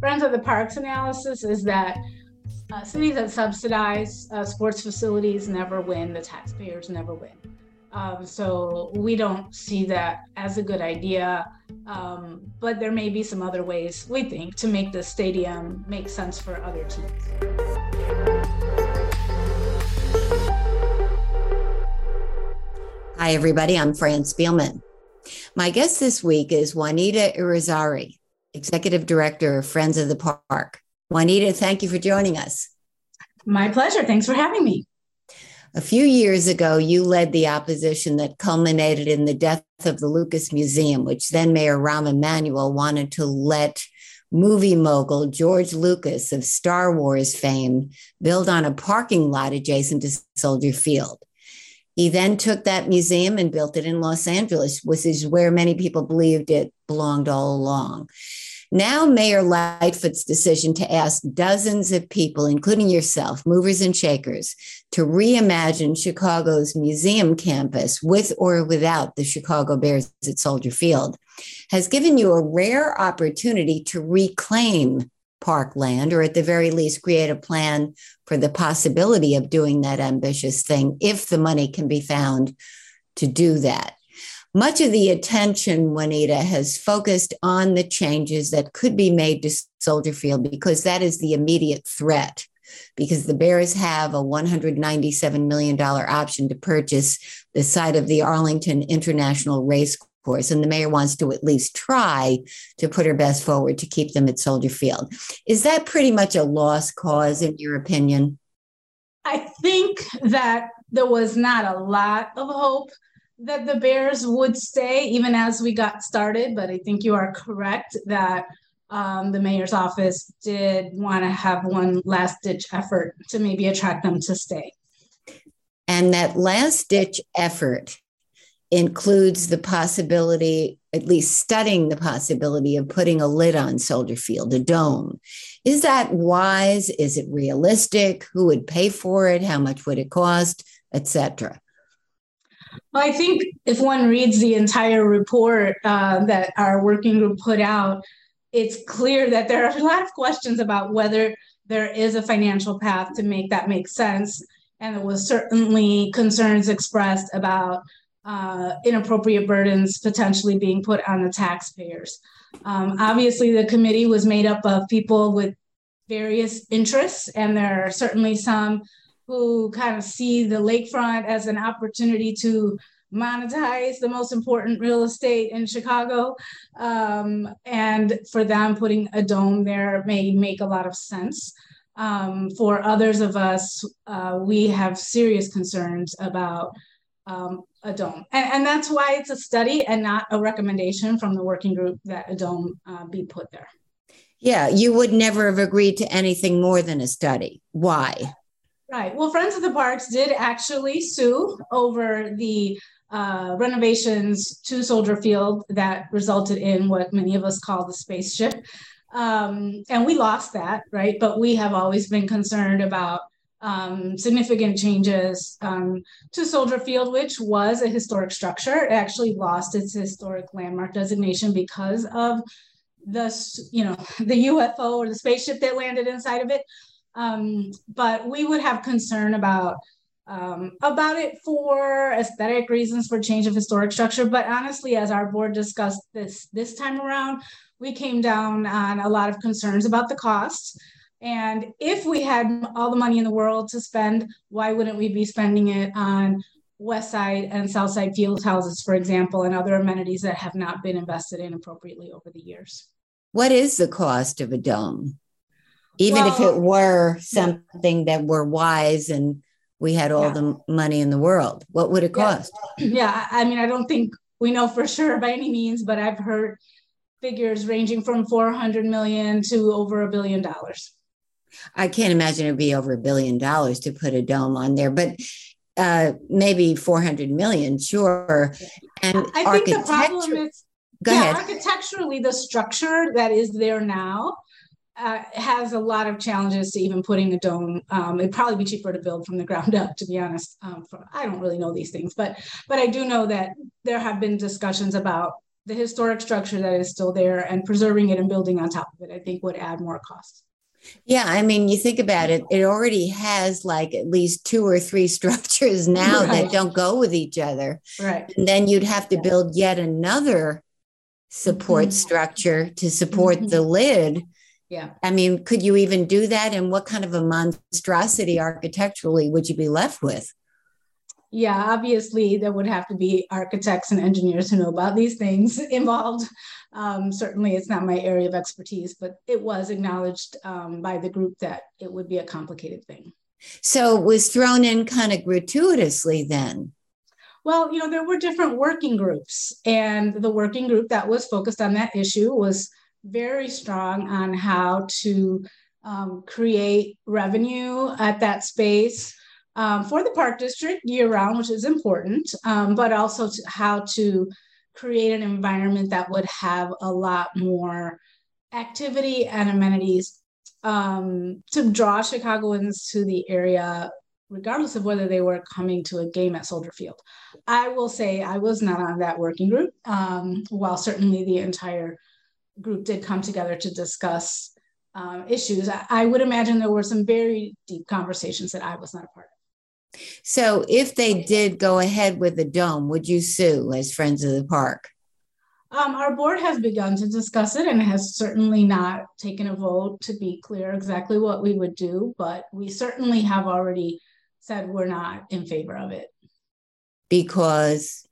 Friends of the Parks analysis is that uh, cities that subsidize uh, sports facilities never win, the taxpayers never win. Um, so we don't see that as a good idea. Um, but there may be some other ways we think to make the stadium make sense for other teams. Hi, everybody. I'm Fran Spielman. My guest this week is Juanita Irizarry, Executive Director of Friends of the Park. Juanita, thank you for joining us. My pleasure. Thanks for having me. A few years ago, you led the opposition that culminated in the death of the Lucas Museum, which then Mayor Rahm Emanuel wanted to let movie mogul George Lucas of Star Wars fame build on a parking lot adjacent to Soldier Field. He then took that museum and built it in Los Angeles, which is where many people believed it belonged all along. Now, Mayor Lightfoot's decision to ask dozens of people, including yourself, movers and shakers, to reimagine Chicago's museum campus with or without the Chicago Bears at Soldier Field has given you a rare opportunity to reclaim parkland, or at the very least, create a plan for the possibility of doing that ambitious thing if the money can be found to do that. Much of the attention, Juanita, has focused on the changes that could be made to Soldier Field because that is the immediate threat. Because the Bears have a $197 million option to purchase the site of the Arlington International Race Course, and the mayor wants to at least try to put her best forward to keep them at Soldier Field. Is that pretty much a lost cause, in your opinion? I think that there was not a lot of hope that the Bears would stay even as we got started, but I think you are correct that um, the mayor's office did want to have one last ditch effort to maybe attract them to stay. And that last ditch effort includes the possibility, at least studying the possibility of putting a lid on Soldier Field, a dome. Is that wise? Is it realistic? Who would pay for it? How much would it cost, etc.? Well, I think if one reads the entire report uh, that our working group put out, it's clear that there are a lot of questions about whether there is a financial path to make that make sense. And there was certainly concerns expressed about uh, inappropriate burdens potentially being put on the taxpayers. Um, obviously, the committee was made up of people with various interests, and there are certainly some who kind of see the lakefront as an opportunity to monetize the most important real estate in Chicago. Um, and for them, putting a dome there may make a lot of sense. Um, for others of us, uh, we have serious concerns about um, a dome. And, and, that's why it's a study and not a recommendation from the working group that a dome uh, be put there. Yeah, you would never have agreed to anything more than a study. Why? Right. Well, Friends of the Parks did actually sue over the uh, renovations to Soldier Field that resulted in what many of us call the spaceship. Um, and we lost that, right? But we have always been concerned about um, significant changes um, to Soldier Field, which was a historic structure. It actually lost its historic landmark designation because of the, you know, the UFO or the spaceship that landed inside of it. Um, but we would have concern about um, about it for aesthetic reasons for change of historic structure. But honestly, as our board discussed this this time around, we came down on a lot of concerns about the cost. And if we had all the money in the world to spend, why wouldn't we be spending it on West Side and South Side field houses, for example, and other amenities that have not been invested in appropriately over the years? What is the cost of a dome? Even well, if it were something that were wise and we had all yeah. the money in the world, what would it cost? Yeah. yeah, I mean, I don't think we know for sure by any means, but I've heard figures ranging from 400 million to over a billion dollars. I can't imagine it'd be over a billion dollars to put a dome on there, but uh, maybe 400 million, sure. And I think the problem is, go yeah, ahead. architecturally, the structure that is there now uh, has a lot of challenges to even putting a dome. Um, it'd probably be cheaper to build from the ground up, to be honest. Um, for, I don't really know these things, but but I do know that there have been discussions about the historic structure that is still there and preserving it and building on top of it. I think would add more costs. Yeah, I mean, you think about it, it already has like at least two or three structures now right. that don't go with each other. Right. And then you'd have to build yet another support mm-hmm. structure to support mm-hmm. the lid yeah. I mean, could you even do that? And what kind of a monstrosity architecturally would you be left with? Yeah, obviously, there would have to be architects and engineers who know about these things involved. Um, certainly, it's not my area of expertise, but it was acknowledged um, by the group that it would be a complicated thing. So it was thrown in kind of gratuitously then. Well, you know, there were different working groups, and the working group that was focused on that issue was very strong on how to um, create revenue at that space um, for the park district year round, which is important, um, but also to how to create an environment that would have a lot more activity and amenities um, to draw Chicagoans to the area, regardless of whether they were coming to a game at Soldier Field. I will say I was not on that working group, um, while certainly the entire group did come together to discuss um, issues, I, I would imagine there were some very deep conversations that I was not a part of. So, if they did go ahead with the dome, would you sue as Friends of the Park? Um, our board has begun to discuss it and has certainly not taken a vote to be clear exactly what we would do, but we certainly have already said we're not in favor of it. Because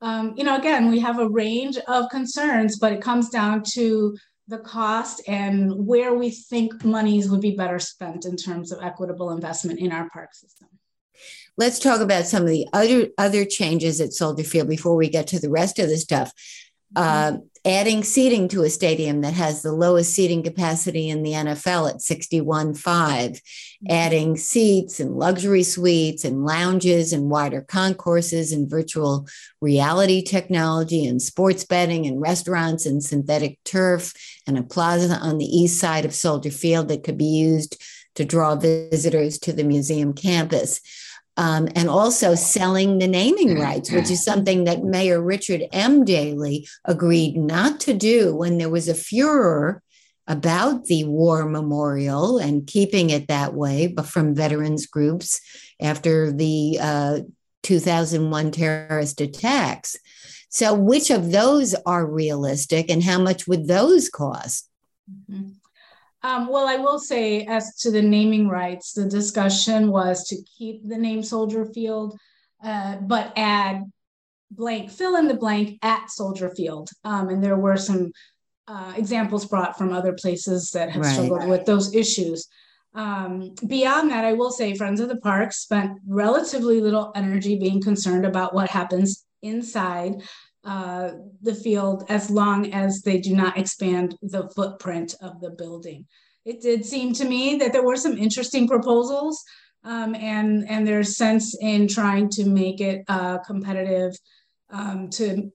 um, you know, again, we have a range of concerns, but it comes down to the cost and where we think monies would be better spent in terms of equitable investment in our park system. Let's talk about some of the other other changes at Soldier Field before we get to the rest of the stuff. Uh, adding seating to a stadium that has the lowest seating capacity in the NFL at 61.5, mm-hmm. adding seats and luxury suites and lounges and wider concourses and virtual reality technology and sports betting and restaurants and synthetic turf and a plaza on the east side of Soldier Field that could be used to draw visitors to the museum campus um, and also selling the naming rights, which is something that Mayor Richard M. Daley agreed not to do when there was a furor about the war memorial and keeping it that way but from veterans groups after the uh, 2001 terrorist attacks. So, which of those are realistic and how much would those cost? Mm-hmm. Um, well, I will say, as to the naming rights, the discussion was to keep the name Soldier Field, uh, but add blank, fill in the blank at Soldier Field. Um, and there were some uh, examples brought from other places that have right. struggled with those issues. Um, beyond that, I will say Friends of the Park spent relatively little energy being concerned about what happens inside uh, the field as long as they do not expand the footprint of the building. It did seem to me that there were some interesting proposals um, and, and there's sense in trying to make it uh, competitive um, to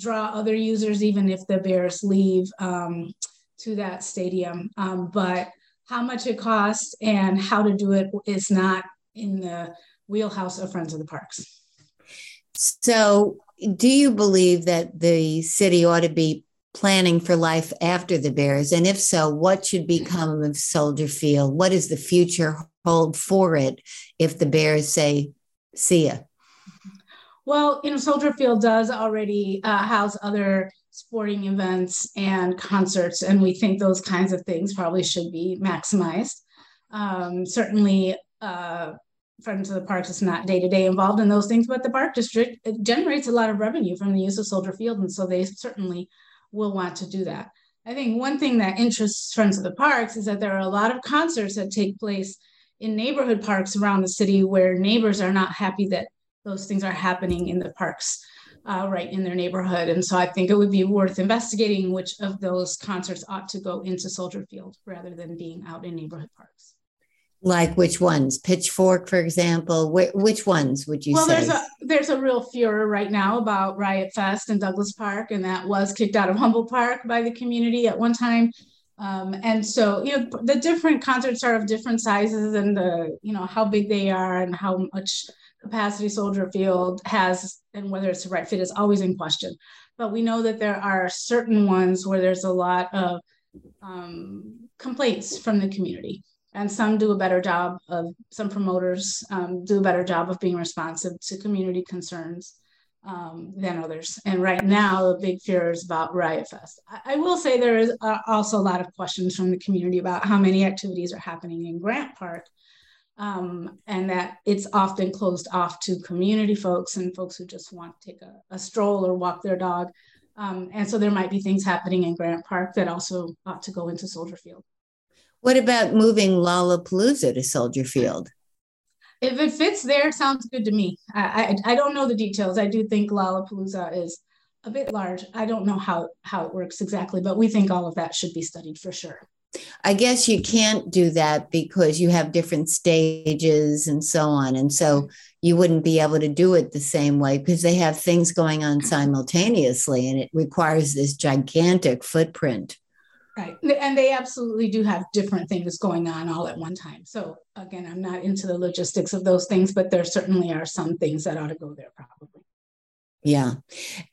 draw other users, even if the Bears leave um, to that stadium. Um, but how much it costs and how to do it is not in the wheelhouse of Friends of the Parks. So do you believe that the city ought to be planning for life after the Bears? And if so, what should become of Soldier Field? What does the future hold for it if the Bears say, see ya? Well, you know, Soldier Field does already uh, house other sporting events and concerts, and we think those kinds of things probably should be maximized. Um, certainly, uh, Friends of the Parks is not day to day involved in those things, but the Park District generates a lot of revenue from the use of Soldier Field, and so they certainly will want to do that. I think one thing that interests Friends of the Parks is that there are a lot of concerts that take place in neighborhood parks around the city where neighbors are not happy that those things are happening in the parks uh, right in their neighborhood. And so I think it would be worth investigating which of those concerts ought to go into Soldier Field rather than being out in neighborhood parks. Like which ones? Pitchfork, for example. Wh- which ones would you say? well, say? there's a there's a real furor right now about Riot Fest in Douglas Park, and that was kicked out of Humboldt Park by the community at one time. Um, and so, you know, the different concerts are of different sizes, and the you know how big they are and how much capacity Soldier Field has, and whether it's the right fit is always in question. But we know that there are certain ones where there's a lot of um, complaints from the community and some do a better job of some promoters um, do a better job of being responsive to community concerns um, than others. And right now the big fear is about riot fest. I, I will say there is uh, also a lot of questions from the community about how many activities are happening in grant park. Um, and that it's often closed off to community folks and folks who just want to take a, a stroll or walk their dog. Um, and so there might be things happening in grant park that also ought to go into soldier field what about moving Lollapalooza to Soldier Field? If it fits there, sounds good to me. I, I, I don't know the details. I do think Lollapalooza is a bit large. I don't know how how it works exactly, but we think all of that should be studied for sure. I guess you can't do that because you have different stages and so on. And so you wouldn't be able to do it the same way because they have things going on simultaneously and it requires this gigantic footprint. Right. And they absolutely do have different things going on all at one time. So, again, I'm not into the logistics of those things, but there certainly are some things that ought to go there probably. Yeah.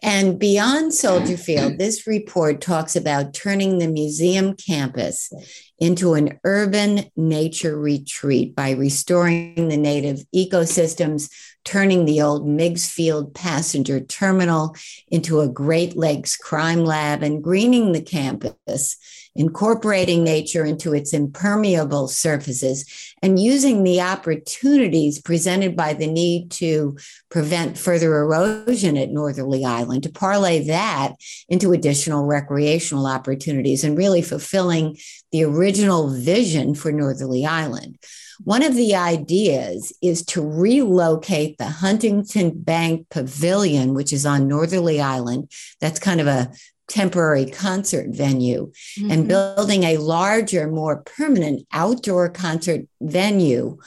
And beyond Soldier Field, this report talks about turning the museum campus into an urban nature retreat by restoring the native ecosystems, turning the old Meigs Field passenger terminal into a Great Lakes climate lab, and greening the campus incorporating nature into its impermeable surfaces, and using the opportunities presented by the need to prevent further erosion at Northerly Island to parlay that into additional recreational opportunities and really fulfilling the original vision for Northerly Island. One of the ideas is to relocate the Huntington Bank Pavilion, which is on Northerly Island. That's kind of a temporary concert venue mm-hmm. and building a larger, more permanent outdoor concert venue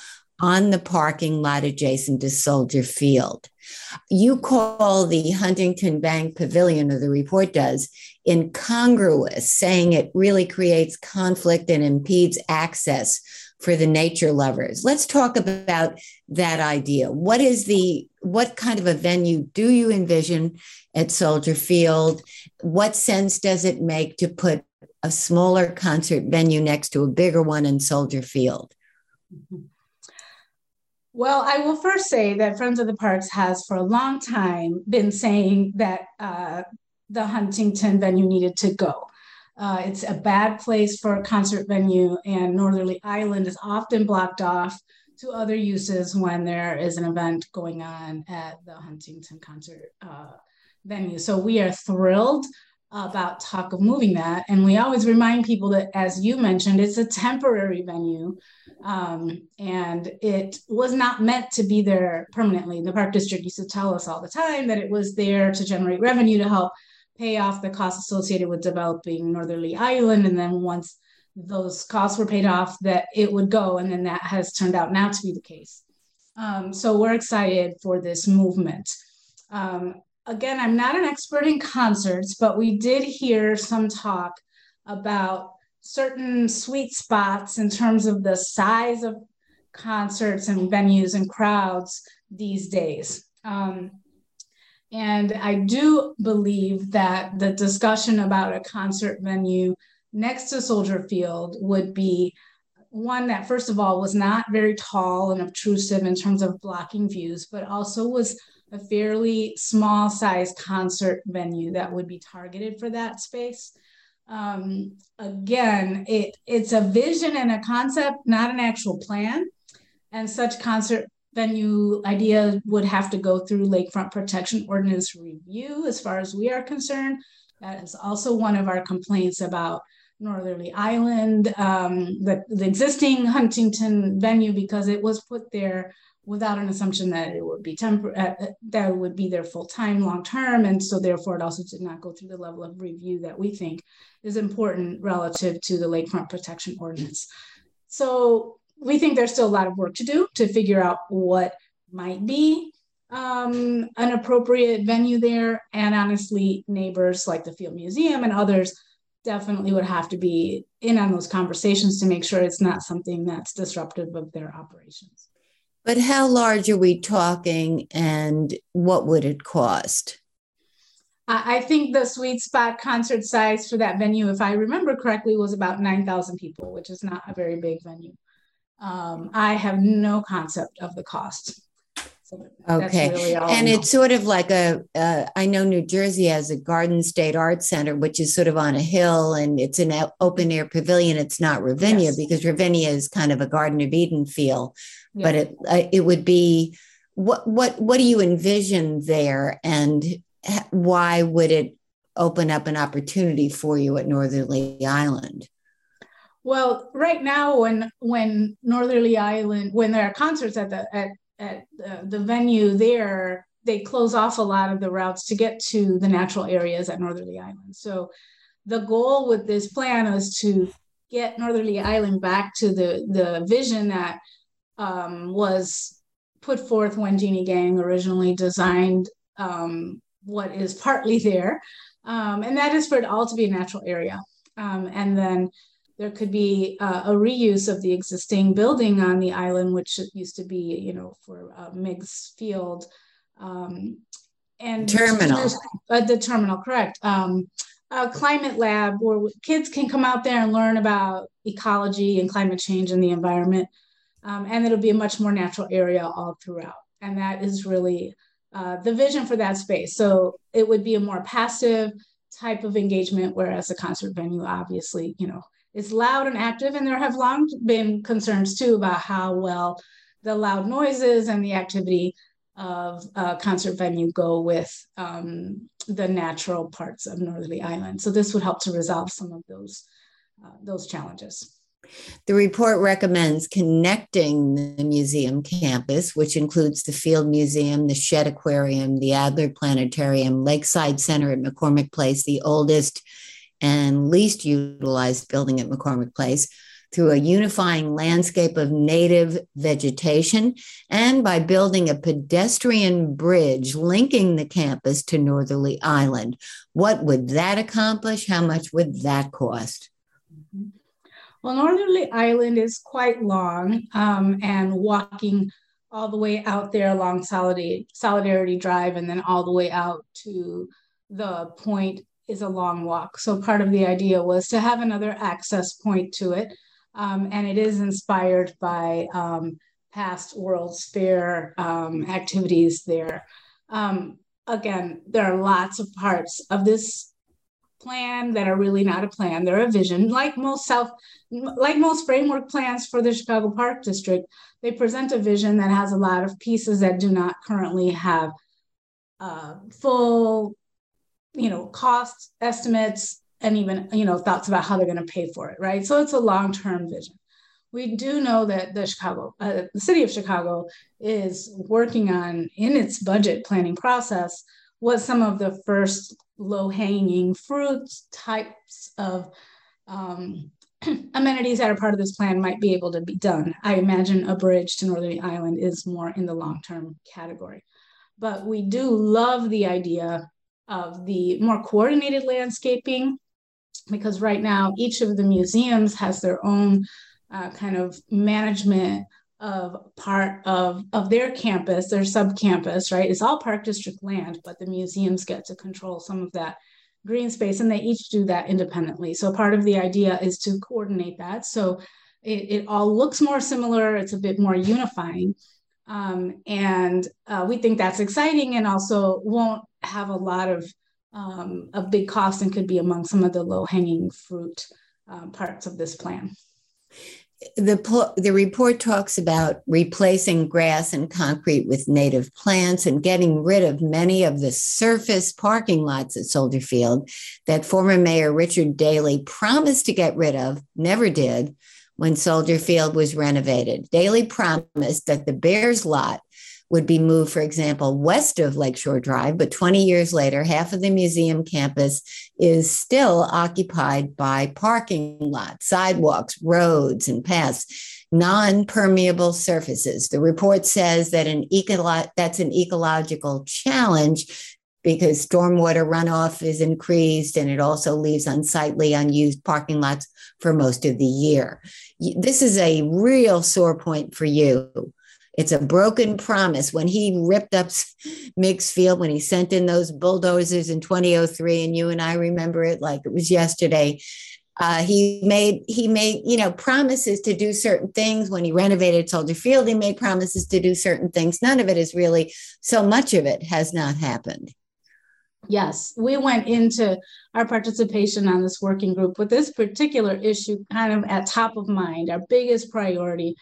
on the parking lot adjacent to Soldier Field. You call the Huntington Bank Pavilion, or the report does, incongruous, saying it really creates conflict and impedes access for the nature lovers. Let's talk about that idea. What is the what kind of a venue do you envision at Soldier Field? What sense does it make to put a smaller concert venue next to a bigger one in Soldier Field? Well, I will first say that Friends of the Parks has for a long time been saying that uh, the Huntington venue needed to go. Uh, it's a bad place for a concert venue, and Northerly Island is often blocked off to other uses when there is an event going on at the Huntington concert uh, venue. So we are thrilled about talk of moving that. And we always remind people that, as you mentioned, it's a temporary venue um, and it was not meant to be there permanently. The Park District used to tell us all the time that it was there to generate revenue to help pay off the costs associated with developing Northerly Island. And then once those costs were paid off, that it would go. And then that has turned out now to be the case. Um, so we're excited for this movement. Um, again, I'm not an expert in concerts, but we did hear some talk about certain sweet spots in terms of the size of concerts and venues and crowds these days. Um, and I do believe that the discussion about a concert venue next to Soldier Field would be one that, first of all, was not very tall and obtrusive in terms of blocking views, but also was a fairly small sized concert venue that would be targeted for that space. Um, again, it, it's a vision and a concept, not an actual plan. And such concert venue idea would have to go through Lakefront Protection Ordinance review as far as we are concerned. That is also one of our complaints about Northerly Island, um, the, the existing Huntington venue, because it was put there without an assumption that it would be tempor- uh, uh that would be there full time, long term, and so therefore it also did not go through the level of review that we think is important relative to the Lakefront Protection Ordinance. So we think there's still a lot of work to do to figure out what might be um, an appropriate venue there, and honestly, neighbors like the Field Museum and others definitely would have to be in on those conversations to make sure it's not something that's disruptive of their operations. But how large are we talking and what would it cost? I think the sweet spot concert size for that venue, if I remember correctly, was about 9,000 people, which is not a very big venue. Um, I have no concept of the cost. So okay. Really and it's sort of like a. Uh, I know New Jersey has a Garden State Art Center, which is sort of on a hill and it's an open air pavilion. It's not Ravinia yes. because Ravinia is kind of a Garden of Eden feel, yeah. but it uh, it would be what what what do you envision there and why would it open up an opportunity for you at Northerly Island? Well, right now, when when Northerly Island, when there are concerts at the at at uh, the venue there, they close off a lot of the routes to get to the natural areas at Northerly Island. So the goal with this plan is to get Northerly Island back to the, the vision that um, was put forth when Jeanne Gang originally designed um, what is partly there. Um, and that is for it all to be a natural area. Um, and then there could be uh, a reuse of the existing building on the island, which used to be, you know, for uh, Meigs Field. Um, and terminal. Uh, the terminal, correct. Um, a climate lab where kids can come out there and learn about ecology and climate change and the environment. Um, and it'll be a much more natural area all throughout. And that is really uh, the vision for that space. So it would be a more passive type of engagement, whereas a concert venue, obviously, you know, is loud and active. And there have long been concerns too about how well the loud noises and the activity of concert venue go with um, the natural parts of Northerly Island. So this would help to resolve some of those uh, those challenges. The report recommends connecting the museum campus, which includes the Field Museum, the Shedd Aquarium, the Adler Planetarium, Lakeside Center at McCormick Place, the oldest and least utilized building at McCormick Place through a unifying landscape of native vegetation and by building a pedestrian bridge linking the campus to Northerly Island. What would that accomplish? How much would that cost? Mm-hmm. Well, Northerly Island is quite long, um, and walking all the way out there along Solidarity, Solidarity Drive and then all the way out to the point is a long walk. So part of the idea was to have another access point to it. Um, and it is inspired by um, past World's Fair um, activities there. Um, again, there are lots of parts of this plan that are really not a plan. They're a vision. Like most South, like most framework plans for the Chicago Park District, they present a vision that has a lot of pieces that do not currently have uh, full you know, cost estimates and even, you know, thoughts about how they're going to pay for it, right? So it's a long-term vision. We do know that the Chicago, uh, the city of Chicago is working on in its budget planning process what some of the first low-hanging fruits types of um, amenities that are part of this plan might be able to be done. I imagine a bridge to Northern Island is more in the long-term category. But we do love the idea of the more coordinated landscaping, because right now each of the museums has their own uh, kind of management of part of, of their campus, their sub-campus, right? It's all Park District land, but the museums get to control some of that green space and they each do that independently. So part of the idea is to coordinate that. So it, it all looks more similar, it's a bit more unifying. Um, and uh, we think that's exciting and also won't have a lot of um, big cost and could be among some of the low hanging fruit um, parts of this plan the the report talks about replacing grass and concrete with native plants and getting rid of many of the surface parking lots at Soldier Field that former Mayor Richard Daley promised to get rid of, never did, when Soldier Field was renovated. Daley promised that the Bears lot would be moved, for example, west of Lakeshore Drive, but 20 years later, half of the museum campus is still occupied by parking lots, sidewalks, roads, and paths, non-permeable surfaces. The report says that an eco- that's an ecological challenge because stormwater runoff is increased and it also leaves unsightly, unused parking lots for most of the year. This is a real sore point for you. It's a broken promise. When he ripped up Meigs Field, when he sent in those bulldozers in 2003, and you and I remember it like it was yesterday. Uh, he made he made you know promises to do certain things when he renovated Soldier Field. He made promises to do certain things. None of it is really so much of it has not happened. Yes, we went into our participation on this working group with this particular issue kind of at top of mind. Our biggest priority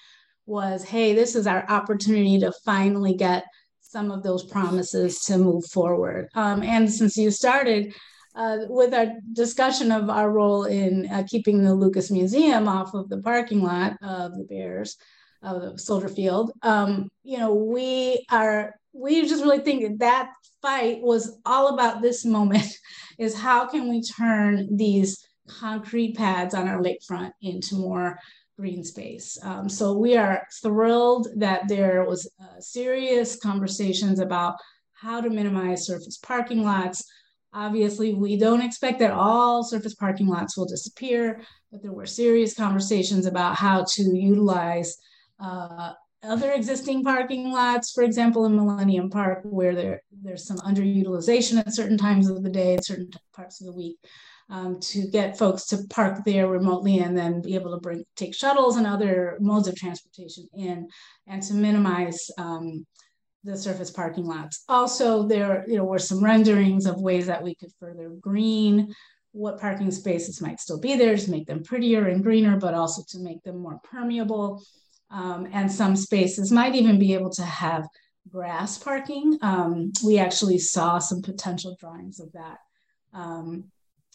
was hey, this is our opportunity to finally get some of those promises to move forward. Um, and since you started uh, with our discussion of our role in uh, keeping the Lucas Museum off of the parking lot of the Bears, of Soldier Field, um, you know, we are we just really think that that fight was all about this moment is how can we turn these concrete pads on our lakefront into more green space. Um, so we are thrilled that there was uh, serious conversations about how to minimize surface parking lots. Obviously, we don't expect that all surface parking lots will disappear, but there were serious conversations about how to utilize uh, other existing parking lots, for example, in Millennium Park, where there, there's some underutilization at certain times of the day, at certain parts of the week um, to get folks to park there remotely and then be able to bring take shuttles and other modes of transportation in and to minimize um, the surface parking lots. Also, there you know were some renderings of ways that we could further green what parking spaces might still be there to make them prettier and greener, but also to make them more permeable. Um, and some spaces might even be able to have grass parking. Um, we actually saw some potential drawings of that um,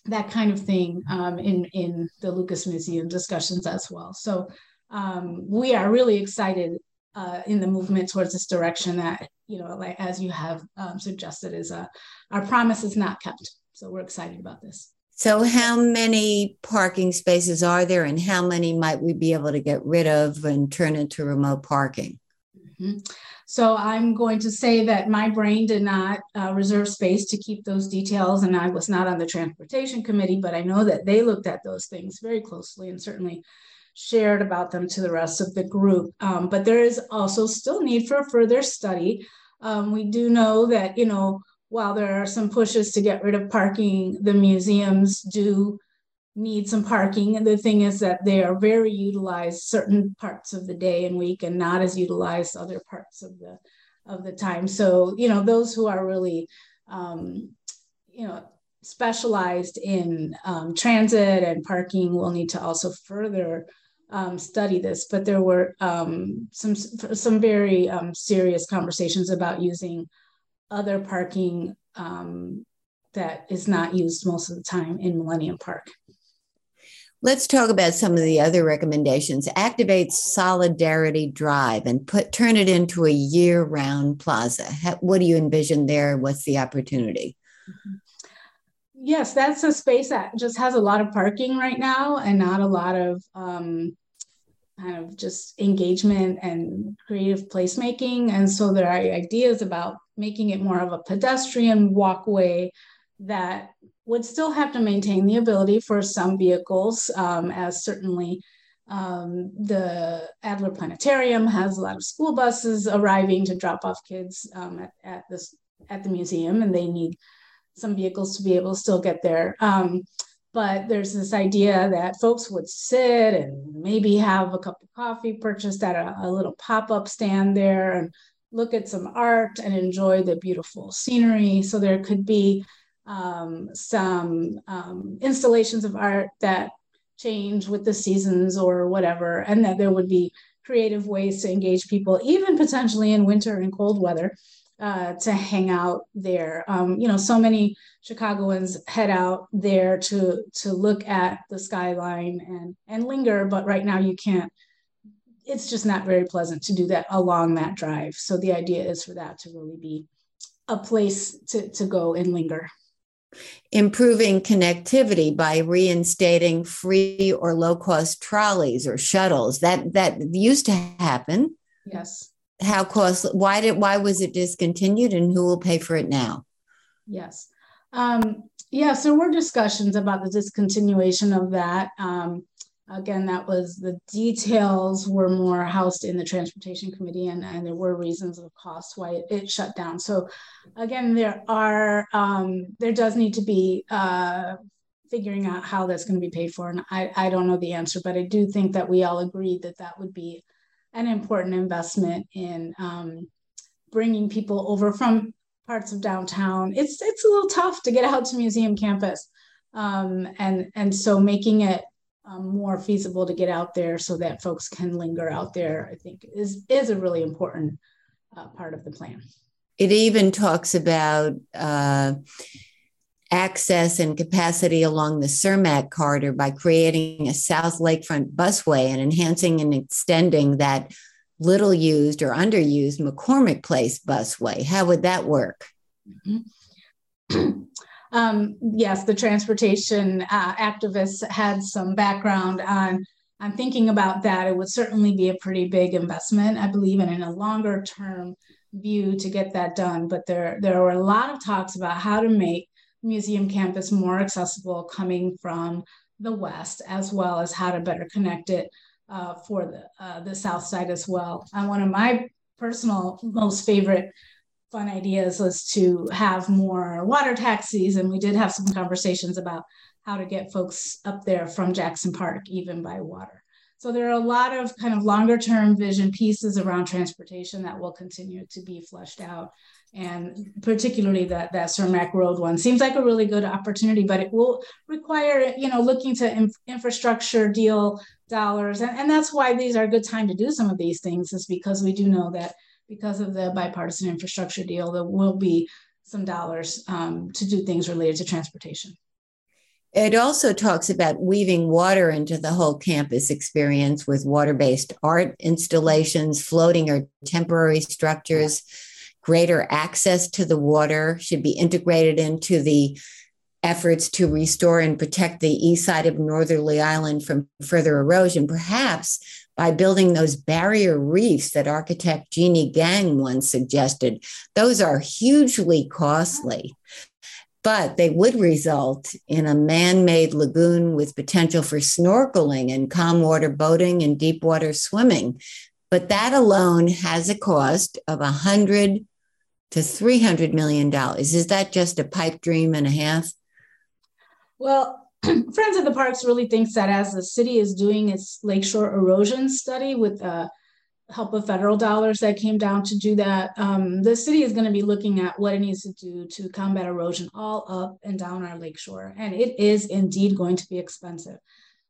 that kind of thing um, in in the Lucas Museum discussions as well. So um, we are really excited uh, in the movement towards this direction that you know, like as you have um, suggested, is a our promise is not kept. So we're excited about this. So, how many parking spaces are there, and how many might we be able to get rid of and turn into remote parking? Mm-hmm. So I'm going to say that my brain did not uh, reserve space to keep those details, and I was not on the transportation committee, but I know that they looked at those things very closely and certainly shared about them to the rest of the group. Um, but there is also still need for further study. Um, we do know that, you know, while there are some pushes to get rid of parking, the museums do need some parking. And the thing is that they are very utilized certain parts of the day and week and not as utilized other parts of the of the time. So, you know, those who are really um, you know, specialized in um, transit and parking will need to also further um, study this. But there were um, some some very um, serious conversations about using other parking um, that is not used most of the time in Millennium Park. Let's talk about some of the other recommendations. Activate Solidarity Drive and put turn it into a year-round plaza. what do you envision there? What's the opportunity? Mm-hmm. Yes, that's a space that just has a lot of parking right now and not a lot of um, kind of just engagement and creative placemaking. And so there are ideas about making it more of a pedestrian walkway that would still have to maintain the ability for some vehicles, um, as certainly um, the Adler Planetarium has a lot of school buses arriving to drop off kids um, at, at, this at the museum, and they need some vehicles to be able to still get there. Um, but there's this idea that folks would sit and maybe have a cup of coffee purchased at a, a little pop-up stand there and look at some art and enjoy the beautiful scenery so there could be um, some um, installations of art that change with the seasons or whatever and that there would be creative ways to engage people even potentially in winter and cold weather uh, to hang out there. Um, you know, so many Chicagoans head out there to to look at the skyline and and linger, but right now you can't. It's just not very pleasant to do that along that drive. So the idea is for that to really be a place to to go and linger. Improving connectivity by reinstating free or low cost trolleys or shuttles. That that used to happen. Yes. How costly why did why was it discontinued and who will pay for it now? Yes. Um, yeah so we're discussions about the discontinuation of that um, again that was the details were more housed in the transportation committee and, and there were reasons of cost why it, it shut down so again there are um, there does need to be uh, figuring out how that's going to be paid for and I, I don't know the answer but i do think that we all agreed that that would be an important investment in um, bringing people over from parts of downtown. It's it's a little tough to get out to museum campus, um, and and so making it um, more feasible to get out there so that folks can linger out there, I think is is a really important uh, part of the plan. It even talks about. Uh, access and capacity along the Cermak corridor by creating a South Lakefront busway and enhancing and extending that little used or underused McCormick Place busway. How would that work? Mm-hmm. um, yes, the transportation uh, activists had some background on on thinking about that. It would certainly be a pretty big investment, I believe, and in a longer term view to get that done. But there there were a lot of talks about how to make museum campus more accessible coming from the west, as well as how to better connect it uh, for the, uh, the south side as well. And one of my personal most favorite fun ideas was to have more water taxis. And we did have some conversations about how to get folks up there from Jackson Park, even by water. So there are a lot of kind of longer term vision pieces around transportation that will continue to be fleshed out and particularly that that Cermak Road one seems like a really good opportunity, but it will require you know looking to inf- infrastructure deal dollars, and, and that's why these are a good time to do some of these things is because we do know that because of the bipartisan infrastructure deal, there will be some dollars um, to do things related to transportation. It also talks about weaving water into the whole campus experience with water based art installations, floating or temporary structures. Greater access to the water should be integrated into the efforts to restore and protect the east side of Northerly Island from further erosion, perhaps by building those barrier reefs that architect Jeanne Gang once suggested. Those are hugely costly, but they would result in a man made lagoon with potential for snorkeling and calm water boating and deep water swimming. But that alone has a cost of a hundred to $300 million. Is that just a pipe dream and a half? Well, Friends of the Parks really thinks that as the city is doing its lakeshore erosion study with the uh, help of federal dollars that came down to do that, um, the city is going to be looking at what it needs to do to combat erosion all up and down our lakeshore. And it is indeed going to be expensive.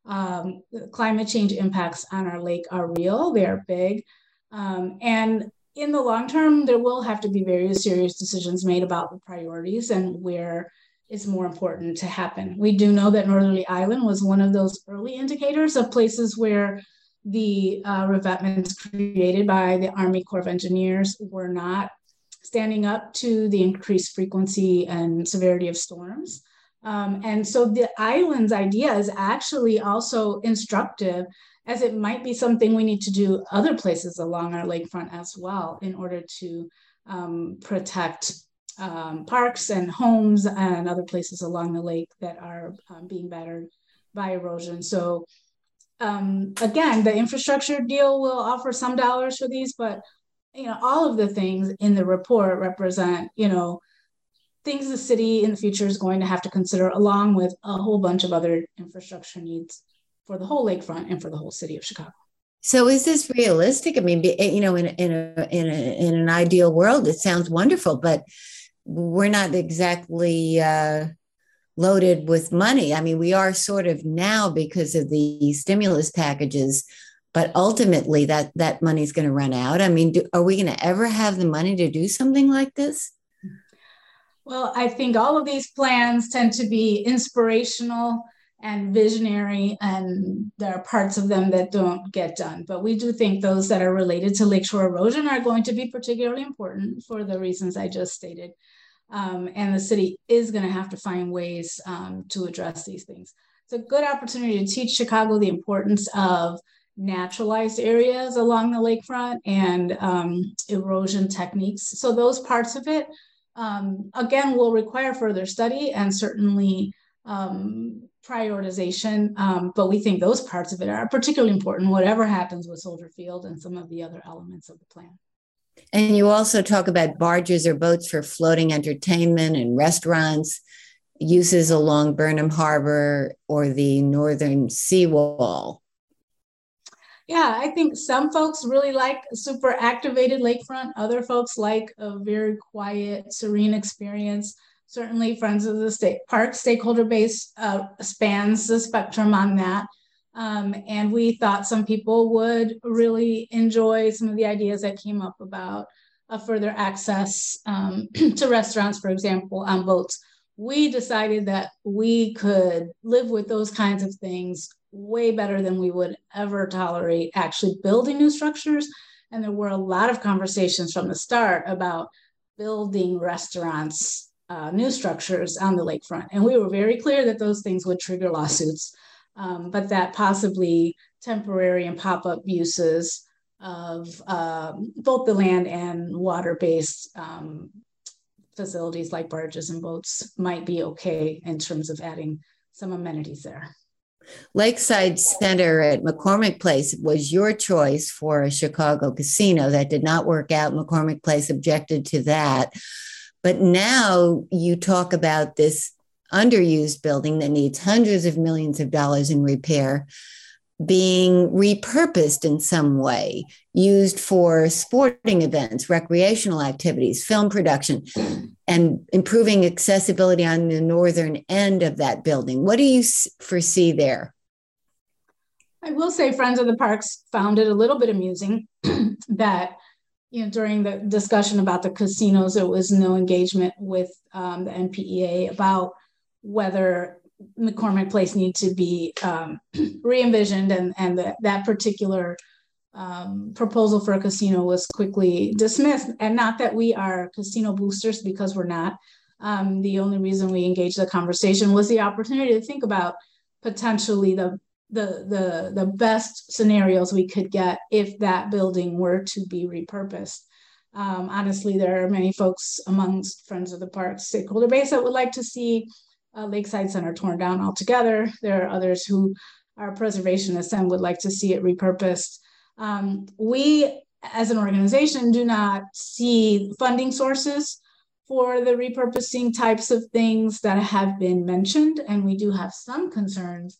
Um, climate change impacts on our lake are real, they are big. Um, and in the long term, there will have to be very serious decisions made about the priorities and where it's more important to happen. We do know that Northerly Island was one of those early indicators of places where the uh, revetments created by the Army Corps of Engineers were not standing up to the increased frequency and severity of storms. Um, and so the island's idea is actually also instructive as it might be something we need to do other places along our lakefront as well in order to um, protect um, parks and homes and other places along the lake that are um, being battered by erosion. So um, again, the infrastructure deal will offer some dollars for these, but you know, all of the things in the report represent, you know, things the city in the future is going to have to consider, along with a whole bunch of other infrastructure needs for the whole lakefront and for the whole city of Chicago. So is this realistic? I mean, you know, in in a, in a, in an ideal world, it sounds wonderful, but we're not exactly uh, loaded with money. I mean, we are sort of now because of the stimulus packages, but ultimately that that money's going to run out. I mean, do, are we going to ever have the money to do something like this? Well, I think all of these plans tend to be inspirational and visionary, and there are parts of them that don't get done. But we do think those that are related to lakeshore erosion are going to be particularly important for the reasons I just stated. Um, and the city is going to have to find ways um, to address these things. It's a good opportunity to teach Chicago the importance of naturalized areas along the lakefront and um, erosion techniques. So those parts of it, um, again, will require further study and certainly um, prioritization. Um, but we think those parts of it are particularly important, whatever happens with Soldier Field and some of the other elements of the plan. And you also talk about barges or boats for floating entertainment and restaurants, uses along Burnham Harbor or the northern seawall. Yeah, I think some folks really like super activated lakefront. Other folks like a very quiet, serene experience. Certainly, Friends of the State Park stakeholder base uh, spans the spectrum on that. Um, and we thought some people would really enjoy some of the ideas that came up about a further access um, to restaurants, for example, on boats. We decided that we could live with those kinds of things way better than we would ever tolerate actually building new structures. And there were a lot of conversations from the start about building restaurants, uh, new structures on the lakefront. And we were very clear that those things would trigger lawsuits um, but that possibly temporary and pop up uses of um, both the land and water based um, facilities like barges and boats might be okay in terms of adding some amenities there. Lakeside Center at McCormick Place was your choice for a Chicago casino. That did not work out. McCormick Place objected to that. But now you talk about this underused building that needs hundreds of millions of dollars in repair being repurposed in some way, used for sporting events, recreational activities, film production, and improving accessibility on the northern end of that building. What do you foresee there? I will say, Friends of the Parks found it a little bit amusing that you know during the discussion about the casinos, there was no engagement with um, the MPEA about whether McCormick Place need to be um, re-envisioned and, and the, that particular um, proposal for a casino was quickly dismissed. And not that we are casino boosters because we're not. Um, the only reason we engaged the conversation was the opportunity to think about potentially the the the the best scenarios we could get if that building were to be repurposed. Um, honestly, there are many folks amongst Friends of the Park stakeholder base that would like to see uh, Lakeside Center torn down altogether. There are others who are preservationists and would like to see it repurposed. Um, we, as an organization, do not see funding sources for the repurposing types of things that have been mentioned, and we do have some concerns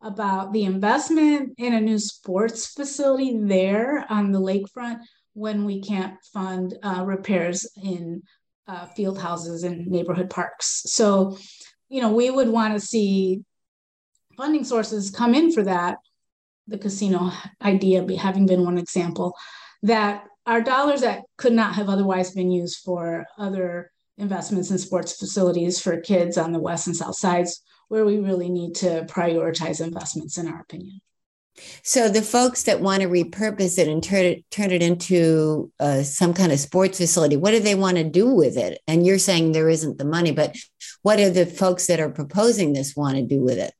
about the investment in a new sports facility there on the lakefront when we can't fund uh, repairs in uh, field houses and neighborhood parks. So you know, we would want to see funding sources come in for that. The casino idea having been one example, that our dollars that could not have otherwise been used for other investments in sports facilities for kids on the west and south sides, where we really need to prioritize investments, in our opinion. So the folks that want to repurpose it and turn it turn it into uh, some kind of sports facility, what do they want to do with it? And you're saying there isn't the money, but what do the folks that are proposing this want to do with it?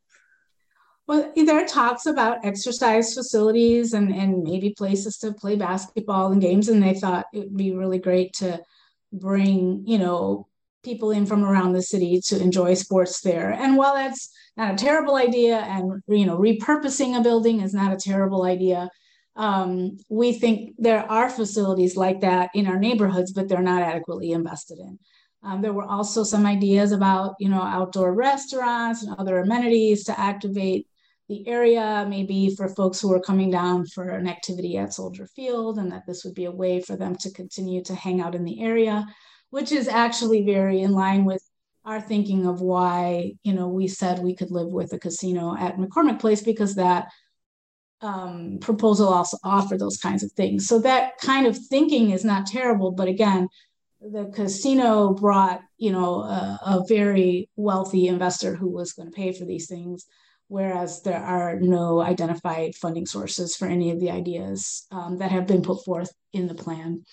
Well, there are talks about exercise facilities and, and maybe places to play basketball and games, and they thought it would be really great to bring, you know, people in from around the city to enjoy sports there. And while that's not a terrible idea, and you know, repurposing a building is not a terrible idea, um, we think there are facilities like that in our neighborhoods, but they're not adequately invested in. Um, there were also some ideas about, you know, outdoor restaurants and other amenities to activate the area, maybe for folks who are coming down for an activity at Soldier Field, and that this would be a way for them to continue to hang out in the area, which is actually very in line with our thinking of why, you know, we said we could live with a casino at McCormick Place because that um, proposal also offered those kinds of things. So that kind of thinking is not terrible, but again, the casino brought, you know, a, a very wealthy investor who was going to pay for these things whereas there are no identified funding sources for any of the ideas um, that have been put forth in the plan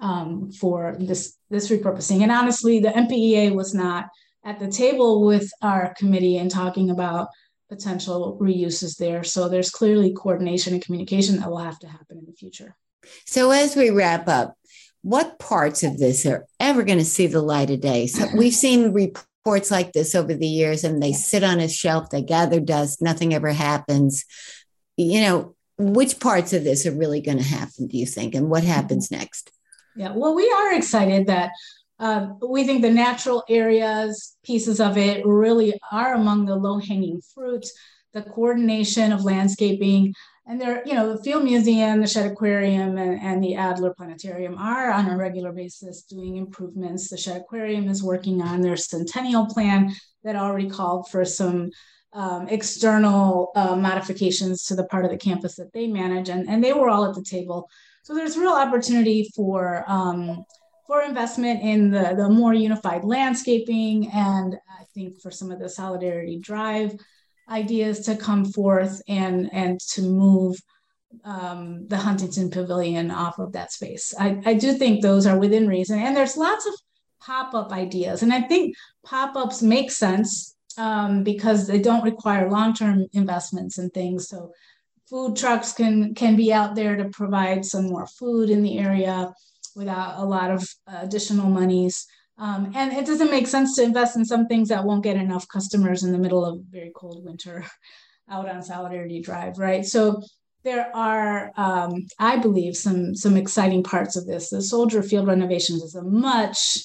um, for this this repurposing. And honestly, the MPEA was not at the table with our committee and talking about potential reuses there. So there's clearly coordination and communication that will have to happen in the future. So as we wrap up, what parts of this are ever going to see the light of day? So we've seen reports reports like this over the years and they sit on a shelf, they gather dust, nothing ever happens. You know, which parts of this are really going to happen, do you think? And what happens next? Yeah, well, we are excited that uh, we think the natural areas, pieces of it, really are among the low hanging fruits. The coordination of landscaping, and there, you know, the Field Museum, the Shedd Aquarium, and, and, the Adler Planetarium are on a regular basis doing improvements. The Shedd Aquarium is working on their centennial plan that already called for some um, external uh, modifications to the part of the campus that they manage, and, and they were all at the table. So there's real opportunity for um, for investment in the, the more unified landscaping, and I think for some of the Solidarity Drive ideas to come forth and and to move um, the Huntington Pavilion off of that space. I, I do think those are within reason, and there's lots of pop-up ideas, and I think pop-ups make sense um, because they don't require long-term investments and things. So food trucks can can be out there to provide some more food in the area without a lot of additional monies. Um, and it doesn't make sense to invest in some things that won't get enough customers in the middle of very cold winter out on Solidarity Drive, right? So there are, um, I believe, some some exciting parts of this. The Soldier Field renovations is a much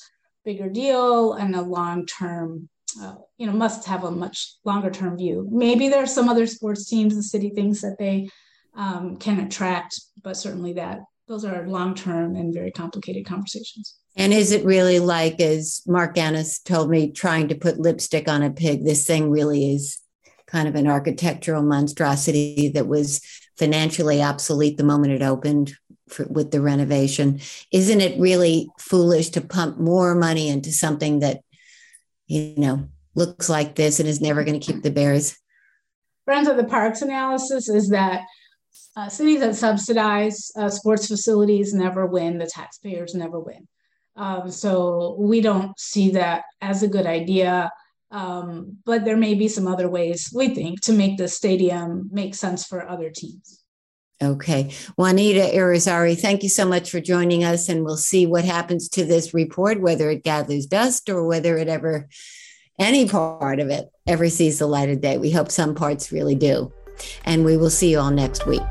bigger deal and a long term, uh, you know, must have a much longer term view. Maybe there are some other sports teams the city thinks that they um, can attract, but certainly that those are long term and very complicated conversations. And is it really like, as Mark Annis told me, trying to put lipstick on a pig? This thing really is kind of an architectural monstrosity that was financially obsolete the moment it opened for, with the renovation. Isn't it really foolish to pump more money into something that, you know, looks like this and is never going to keep the bears? Friends of the Parks analysis is that uh, cities that subsidize uh, sports facilities never win, the taxpayers never win. Um, so we don't see that as a good idea. Um, but there may be some other ways we think to make the stadium make sense for other teams. Okay. Juanita Irizarry, thank you so much for joining us. And we'll see what happens to this report, whether it gathers dust or whether it ever, any part of it, ever sees the light of day. We hope some parts really do. And we will see you all next week.